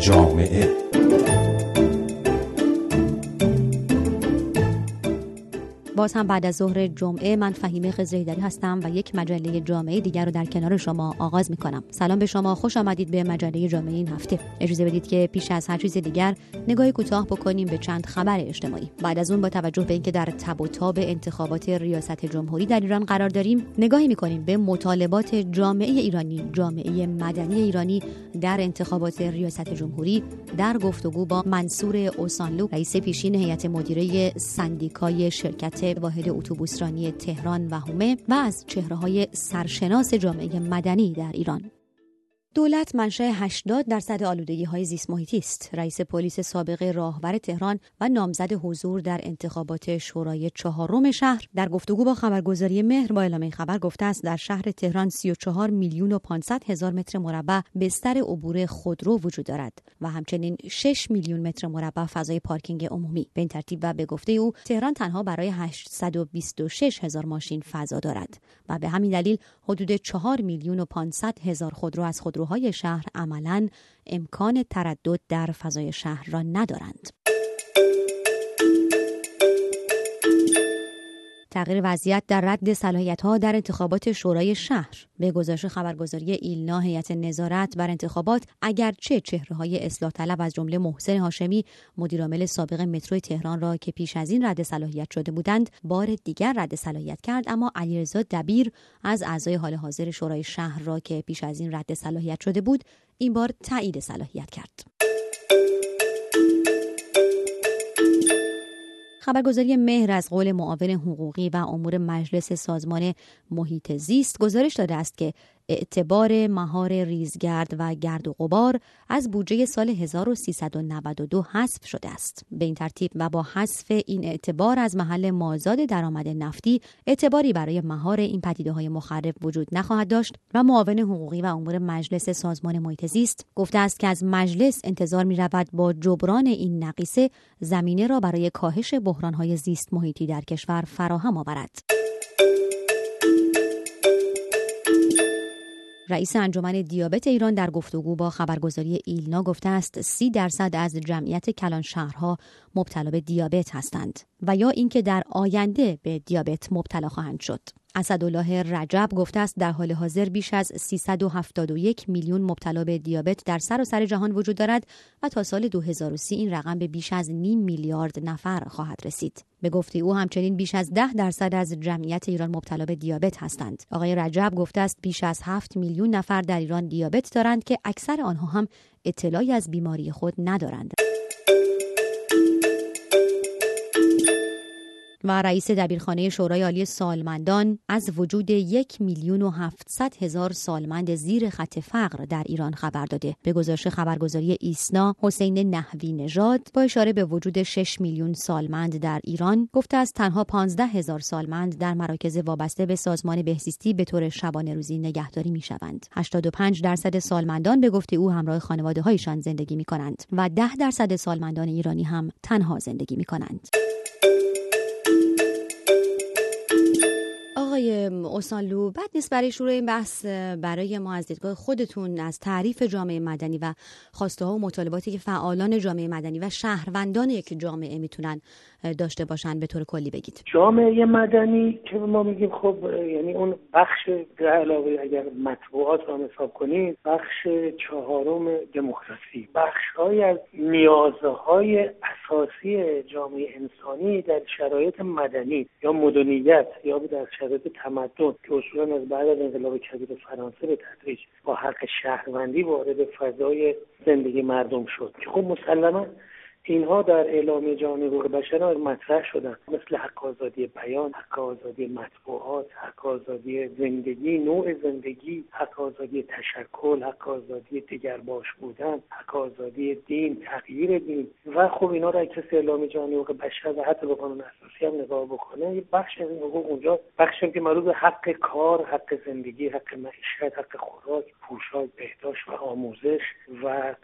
جامعه. باز هم بعد از ظهر جمعه من فهیمه خزیدری هستم و یک مجله جامعه دیگر رو در کنار شما آغاز می کنم سلام به شما خوش آمدید به مجله جامعه این هفته. اجازه بدید که پیش از هر چیز دیگر نگاهی کوتاه بکنیم به چند خبر اجتماعی. بعد از اون با توجه به اینکه در تب و تاب انتخابات ریاست جمهوری در ایران قرار داریم نگاهی می کنیم به مطالبات جامعه ایرانی جامعه مدنی ایرانی در انتخابات ریاست جمهوری در گفتگو با منصور اوسانلو رئیس پیشین هیئت مدیره سندیکای شرکت واحد اتوبوسرانی تهران و هومه و از چهره های سرشناس جامعه مدنی در ایران. دولت منشأ 80 درصد آلودگی های زیست محیطی است. رئیس پلیس سابق راهور تهران و نامزد حضور در انتخابات شورای چهارم شهر در گفتگو با خبرگزاری مهر با اعلام خبر گفته است در شهر تهران 34 میلیون و 500 هزار متر مربع بستر عبور خودرو وجود دارد و همچنین 6 میلیون متر مربع فضای پارکینگ عمومی. به این ترتیب و به گفته او تهران تنها برای 826 هزار ماشین فضا دارد و به همین دلیل حدود 4 میلیون و 500 هزار خودرو از خودرو خودروهای شهر عملا امکان تردد در فضای شهر را ندارند. تغییر وضعیت در رد صلاحیت ها در انتخابات شورای شهر. به گزارش خبرگزاری ایلنا هیئت نظارت بر انتخابات اگرچه چهره های اصلاح طلب از جمله محسن هاشمی مدیرعامل سابق مترو تهران را که پیش از این رد صلاحیت شده بودند بار دیگر رد صلاحیت کرد اما علیرضا دبیر از اعضای حال حاضر شورای شهر را که پیش از این رد صلاحیت شده بود این بار تایید صلاحیت کرد. خبرگزاری مهر از قول معاون حقوقی و امور مجلس سازمان محیط زیست گزارش داده است که اعتبار مهار ریزگرد و گرد و غبار از بودجه سال 1392 حذف شده است به این ترتیب و با حذف این اعتبار از محل مازاد درآمد نفتی اعتباری برای مهار این پدیده های مخرب وجود نخواهد داشت و معاون حقوقی و امور مجلس سازمان محیط زیست گفته است که از مجلس انتظار می رود با جبران این نقیصه زمینه را برای کاهش بحران های زیست محیطی در کشور فراهم آورد. رئیس انجمن دیابت ایران در گفتگو با خبرگزاری ایلنا گفته است سی درصد از جمعیت کلان شهرها مبتلا به دیابت هستند و یا اینکه در آینده به دیابت مبتلا خواهند شد. اسدالله رجب گفته است در حال حاضر بیش از 371 میلیون مبتلا به دیابت در سراسر سر جهان وجود دارد و تا سال 2030 این رقم به بیش از نیم میلیارد نفر خواهد رسید. به گفته او همچنین بیش از ده درصد از جمعیت ایران مبتلا به دیابت هستند. آقای رجب گفته است بیش از 7 میلیون نفر در ایران دیابت دارند که اکثر آنها هم اطلاعی از بیماری خود ندارند. و رئیس دبیرخانه شورای عالی سالمندان از وجود یک میلیون و هفتصد هزار سالمند زیر خط فقر در ایران خبر داده. به گزارش خبرگزاری ایسنا حسین نحوی نژاد با اشاره به وجود 6 میلیون سالمند در ایران گفته است تنها 15 هزار سالمند در مراکز وابسته به سازمان بهزیستی به طور شبانه روزی نگهداری می شوند 85 درصد سالمندان به گفته او همراه خانواده هایشان زندگی می کنند و 10 درصد سالمندان ایرانی هم تنها زندگی می کنند آقای اوسانلو بعد نیست برای شروع این بحث برای ما از دیدگاه خودتون از تعریف جامعه مدنی و خواسته ها و مطالباتی که فعالان جامعه مدنی و شهروندان یک جامعه می‌تونن داشته باشن به طور کلی بگید. جامعه مدنی که ما میگیم خب یعنی اون بخش علاوه اگر مطبوعات رو حساب کنید بخش چهارم دموکراسی. بخش های از نیازهای اساسی جامعه انسانی در شرایط مدنی یا مدنیت یا در شرایط تمدن که اصولا از بعد از انقلاب کبیر فرانسه به تدریج با حق شهروندی وارد فضای زندگی مردم شد. که خب مسلما اینها در اعلامیه جهانی حقوق بشر مطرح شدن. مثل حق آزادی بیان حق آزادی مطبوعات حق آزادی زندگی نوع زندگی حق آزادی تشکل حق آزادی باش بودن حق آزادی دین تغییر دین. و خب اینا را کسی اعلامیه جهانی حقوق بشر و حتی به قانون اساسی هم نگاه بکنه یه بخش از این حقوق اونجا بخشی که مربوط به حق کار حق زندگی حق معیشت حق خوراک پوشاک بهداشت و آموزش و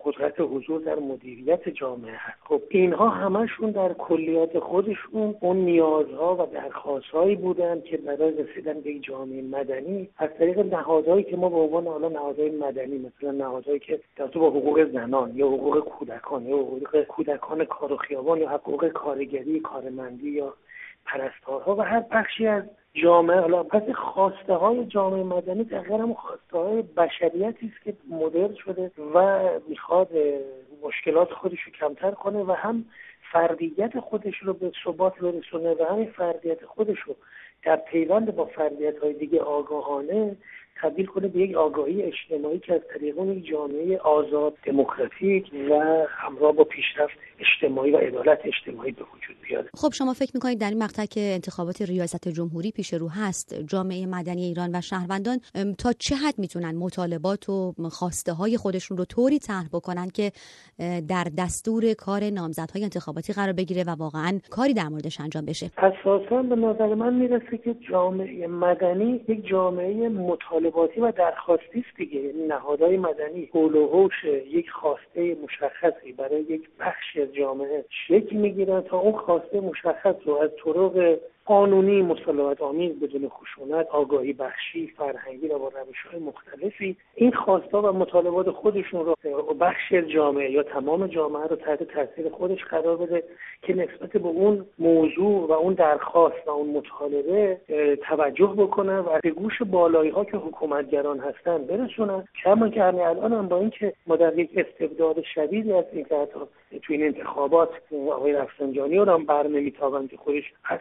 قدرت حضور در مدیریت جامعه. جامعه هست. خب اینها همشون در کلیات خودشون اون نیازها و درخواستهایی بودن که برای رسیدن به جامعه مدنی از طریق نهادهایی که ما به عنوان حالا نهادهای مدنی مثلا نهادهایی که در با حقوق زنان یا حقوق کودکان یا حقوق کودکان کار و خیابان یا حقوق کارگری کارمندی یا پرستارها و هر بخشی از جامعه حالا پس خواسته های جامعه مدنی دقیقا هم خواسته های بشریتی است که مدرن شده و می‌خواد مشکلات خودش رو کمتر کنه و هم فردیت خودش رو به ثبات برسونه و همین فردیت خودش رو در پیوند با فردیت های دیگه آگاهانه تبدیل کنه به یک آگاهی اجتماعی که از طریق اون جامعه آزاد دموکراتیک و همراه با پیشرفت اجتماعی و عدالت اجتماعی به وجود بیاد. خب شما فکر می‌کنید در این مقطع که انتخابات ریاست جمهوری پیش رو هست جامعه مدنی ایران و شهروندان تا چه حد می‌تونن مطالبات و خواسته های خودشون رو طوری طرح بکنن که در دستور کار نامزدهای انتخاباتی قرار بگیره و واقعا کاری در موردش انجام بشه؟ اساسا به نظر من می‌رسه که جامعه مدنی یک جامعه مطالباتی و درخواستی است دیگه. یعنی نهادهای مدنی حول و حوش یک خواسته مشخصی برای یک بخش از جامعه شکل می‌گیرن تا اون خواسته مشخص رو از طرق قانونی مسالمت آمیز بدون خشونت آگاهی بخشی فرهنگی و با روش های مختلفی این خواستا و مطالبات خودشون رو بخش جامعه یا تمام جامعه رو تحت تاثیر خودش قرار بده که نسبت به اون موضوع و اون درخواست و اون مطالبه توجه بکنن و به گوش بالایی ها که حکومتگران هستن برسونن. کما که همین الان هم با اینکه ما در یک استبداد شدیدی هستیم که حتی تو این انتخابات آقای رفسنجانی رو هم بر نمیتابند که خودش از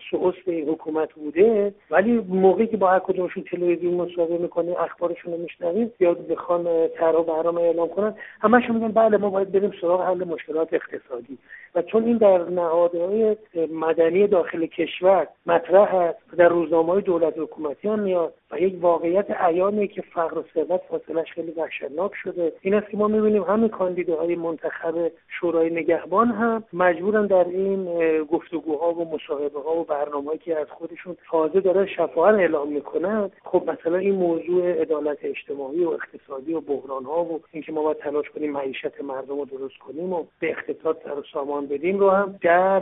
این حکومت بوده ولی موقعی که با هر کدومشون تلویزیون مصاحبه می‌کنه اخبارشون رو میشنویم یا بخوان طرح و برنامه اعلام کنن همشون میگن بله ما باید بریم سراغ حل مشکلات اقتصادی. و چون این در نهادهای مدنی داخل کشور مطرح هست در روزنامه های دولت حکومتی هم میاد و یک واقعیت عیانه که فقر و ثروت فاصلش خیلی وحشتناک شده. این است که ما می‌بینیم همین کاندیداهای منتخب شورای نگهبان هم مجبورن در این گفتگوها و مصاحبه ها و برنامه که از خودشون تازه دارن شفاعت اعلام می‌کنن خب مثلا این موضوع عدالت اجتماعی و اقتصادی و بحران ها و اینکه ما باید تلاش کنیم معیشت مردم رو درست کنیم و به اقتصاد سر و سامان بدیم رو هم در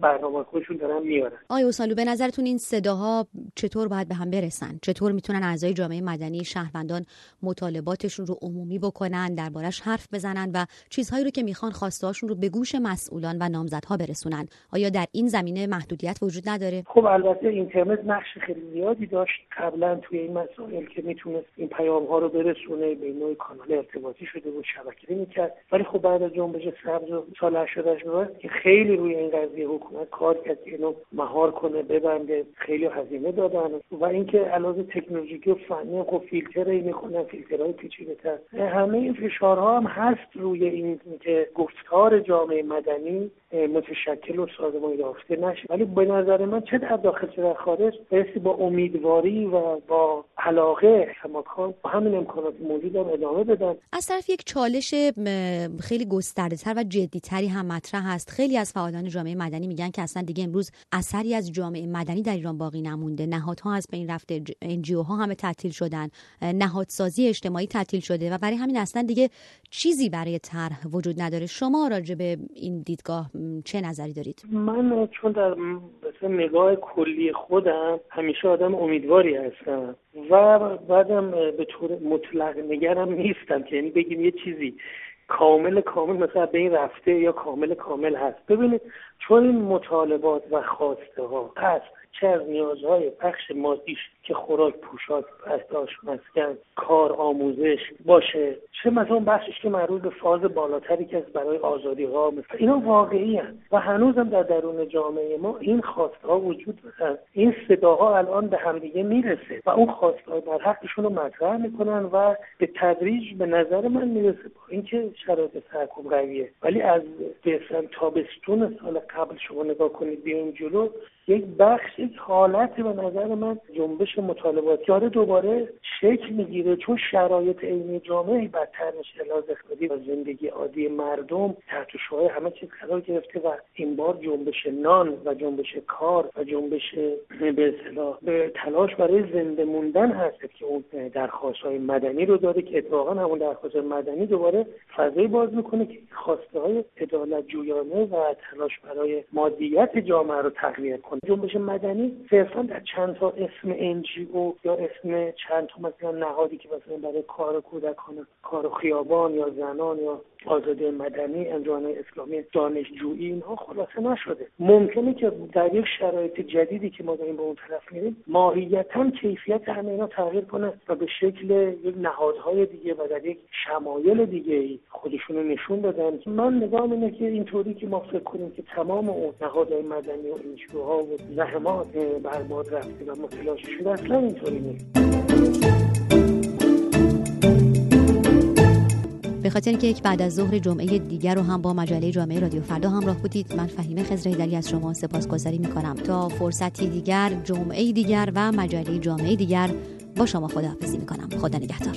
برنامه خودشون دارن میارن. آیا اوسالو به نظرتون این صداها چطور باید به هم برسن؟ چطور می‌تونن اعضای جامعه مدنی شهروندان مطالباتشون رو عمومی بکنن دربارش حرف بزنن و چیزهایی رو که می‌خوان خواستهاشون رو به گوش مسئولان و نامزدها برسونن؟ آیا در این زمینه محدودیت وجود نداره؟ خب البته اینترنت نقش خیلی زیادی داشت. قبلا توی این مسائل که می‌تونست این پیام ها رو برسونه به نوع کانال ارتباطی شده بود شبکه می‌کرد ولی خب بعد از جنبش سبز و سال 88 که خیلی روی این قضیه حکومت کار کرد اینو مهار کنه ببنده خیلی هزینه دادن. و اینکه علاوه تکنولوژیکی و فنی خب فیلتر می‌کنن فیلترهای پیچیده‌تر. همه این فشارها هم هست روی این که گفتار جامعه مدنی متشکل و سازمان یافته نشه. ولی به نظر من چه در داخل چه در خارج. بایستی با امیدواری و با علاقه کماکان با همین امکانات موجود هم ادامه بدن از طرف یک چالش خیلی گسترده تر و جدی تری هم مطرح هست خیلی از فعالان جامعه مدنی میگن که اصلا دیگه امروز اثری از جامعه مدنی در ایران باقی نمونده. نهادها از بین رفته انجیو ها همه تعطیل شدن. نهادسازی اجتماعی تعطیل شده و برای همین اصلا دیگه چیزی برای طرح وجود نداره. شما راجع به این دیدگاه چه نظری دارید؟ من چون در نگاه کلی خودم همیشه آدم امیدواری هستم. و بعدم به طور مطلق نگرم نیستم که یعنی بگیم یه چیزی کامل کامل مثلا به این رفته یا کامل کامل هست. ببینید چون این مطالبات و خواسته ها هست چه از نیازهای بخش مادیش که خوراک پوشاک پرستاش مسکن کار آموزش باشه. چه مثلا بخشش که مربوط به فاز بالاتری که برای آزادی ها مثلا اینا واقعی هست. و هنوزم در درون جامعه ما این خواسته ها وجود دارن. این صداها الان به همدیگه می‌رسه و اون خواسته ها در حقشون رو مطرح می‌کنن و به تدریج به نظر من می‌رسه با اینکه شرایط تحکم قویه. ولی از مثلا تابستون سال قبل شما نگاه کنید بیاین جلو یک بخش یک حالت به نظر من جنبش مطالباتی. داره دوباره شکل می‌گیره چون شرایط عینی جامعه بدتر میشه. لحاظ اقتصادی و زندگی عادی مردم تحت شعاع همه چیز قرار گرفته و این بار جنبش نان و جنبش کار و جنبش به اصطلاح به تلاش برای زنده موندن هست که اون درخواست های مدنی رو داره که اتفاقا همون درخواست مدنی دوباره فضایی باز می‌کنه که خواسته های عدالت جویانه و تلاش برای مادیت جامعه رو تقویت کنه. جنبش مدنی صرفا در چند تا اسم او یا اسم چند تا مثلا نهادی که مثلا برای کار کودکان کار خیابان یا زنان یا آزادی مدنی انجمن اسلامی دانشجویی اینها خلاصه نشده. ممکنه که در یک شرایط جدیدی که ما داریم به اون طرف میریم ماهیتا کیفیت همه اینا تغییر کنه و به شکل یک نهادهای دیگه و در یک شمایل دیگه ای خودشون رو نشون بدن. من نگاه اینه که اینطوری که ما فکر کنیم که تمام اون نهادهای مدنی و انجیوها و زحمات برباد رفته و متلاشی شده اصلا اینطوری نیست. خاطر اینکه یک بعد از ظهر جمعه دیگر رو هم با مجله جامعه رادیو فردا همراه بودید. من فهیمه خزرهیدری از شما سپاسگزاری می‌کنم. تا فرصتی دیگر جمعه دیگر و مجله جامعه دیگر با شما خداحافظی می‌کنم. خدا نگهدار.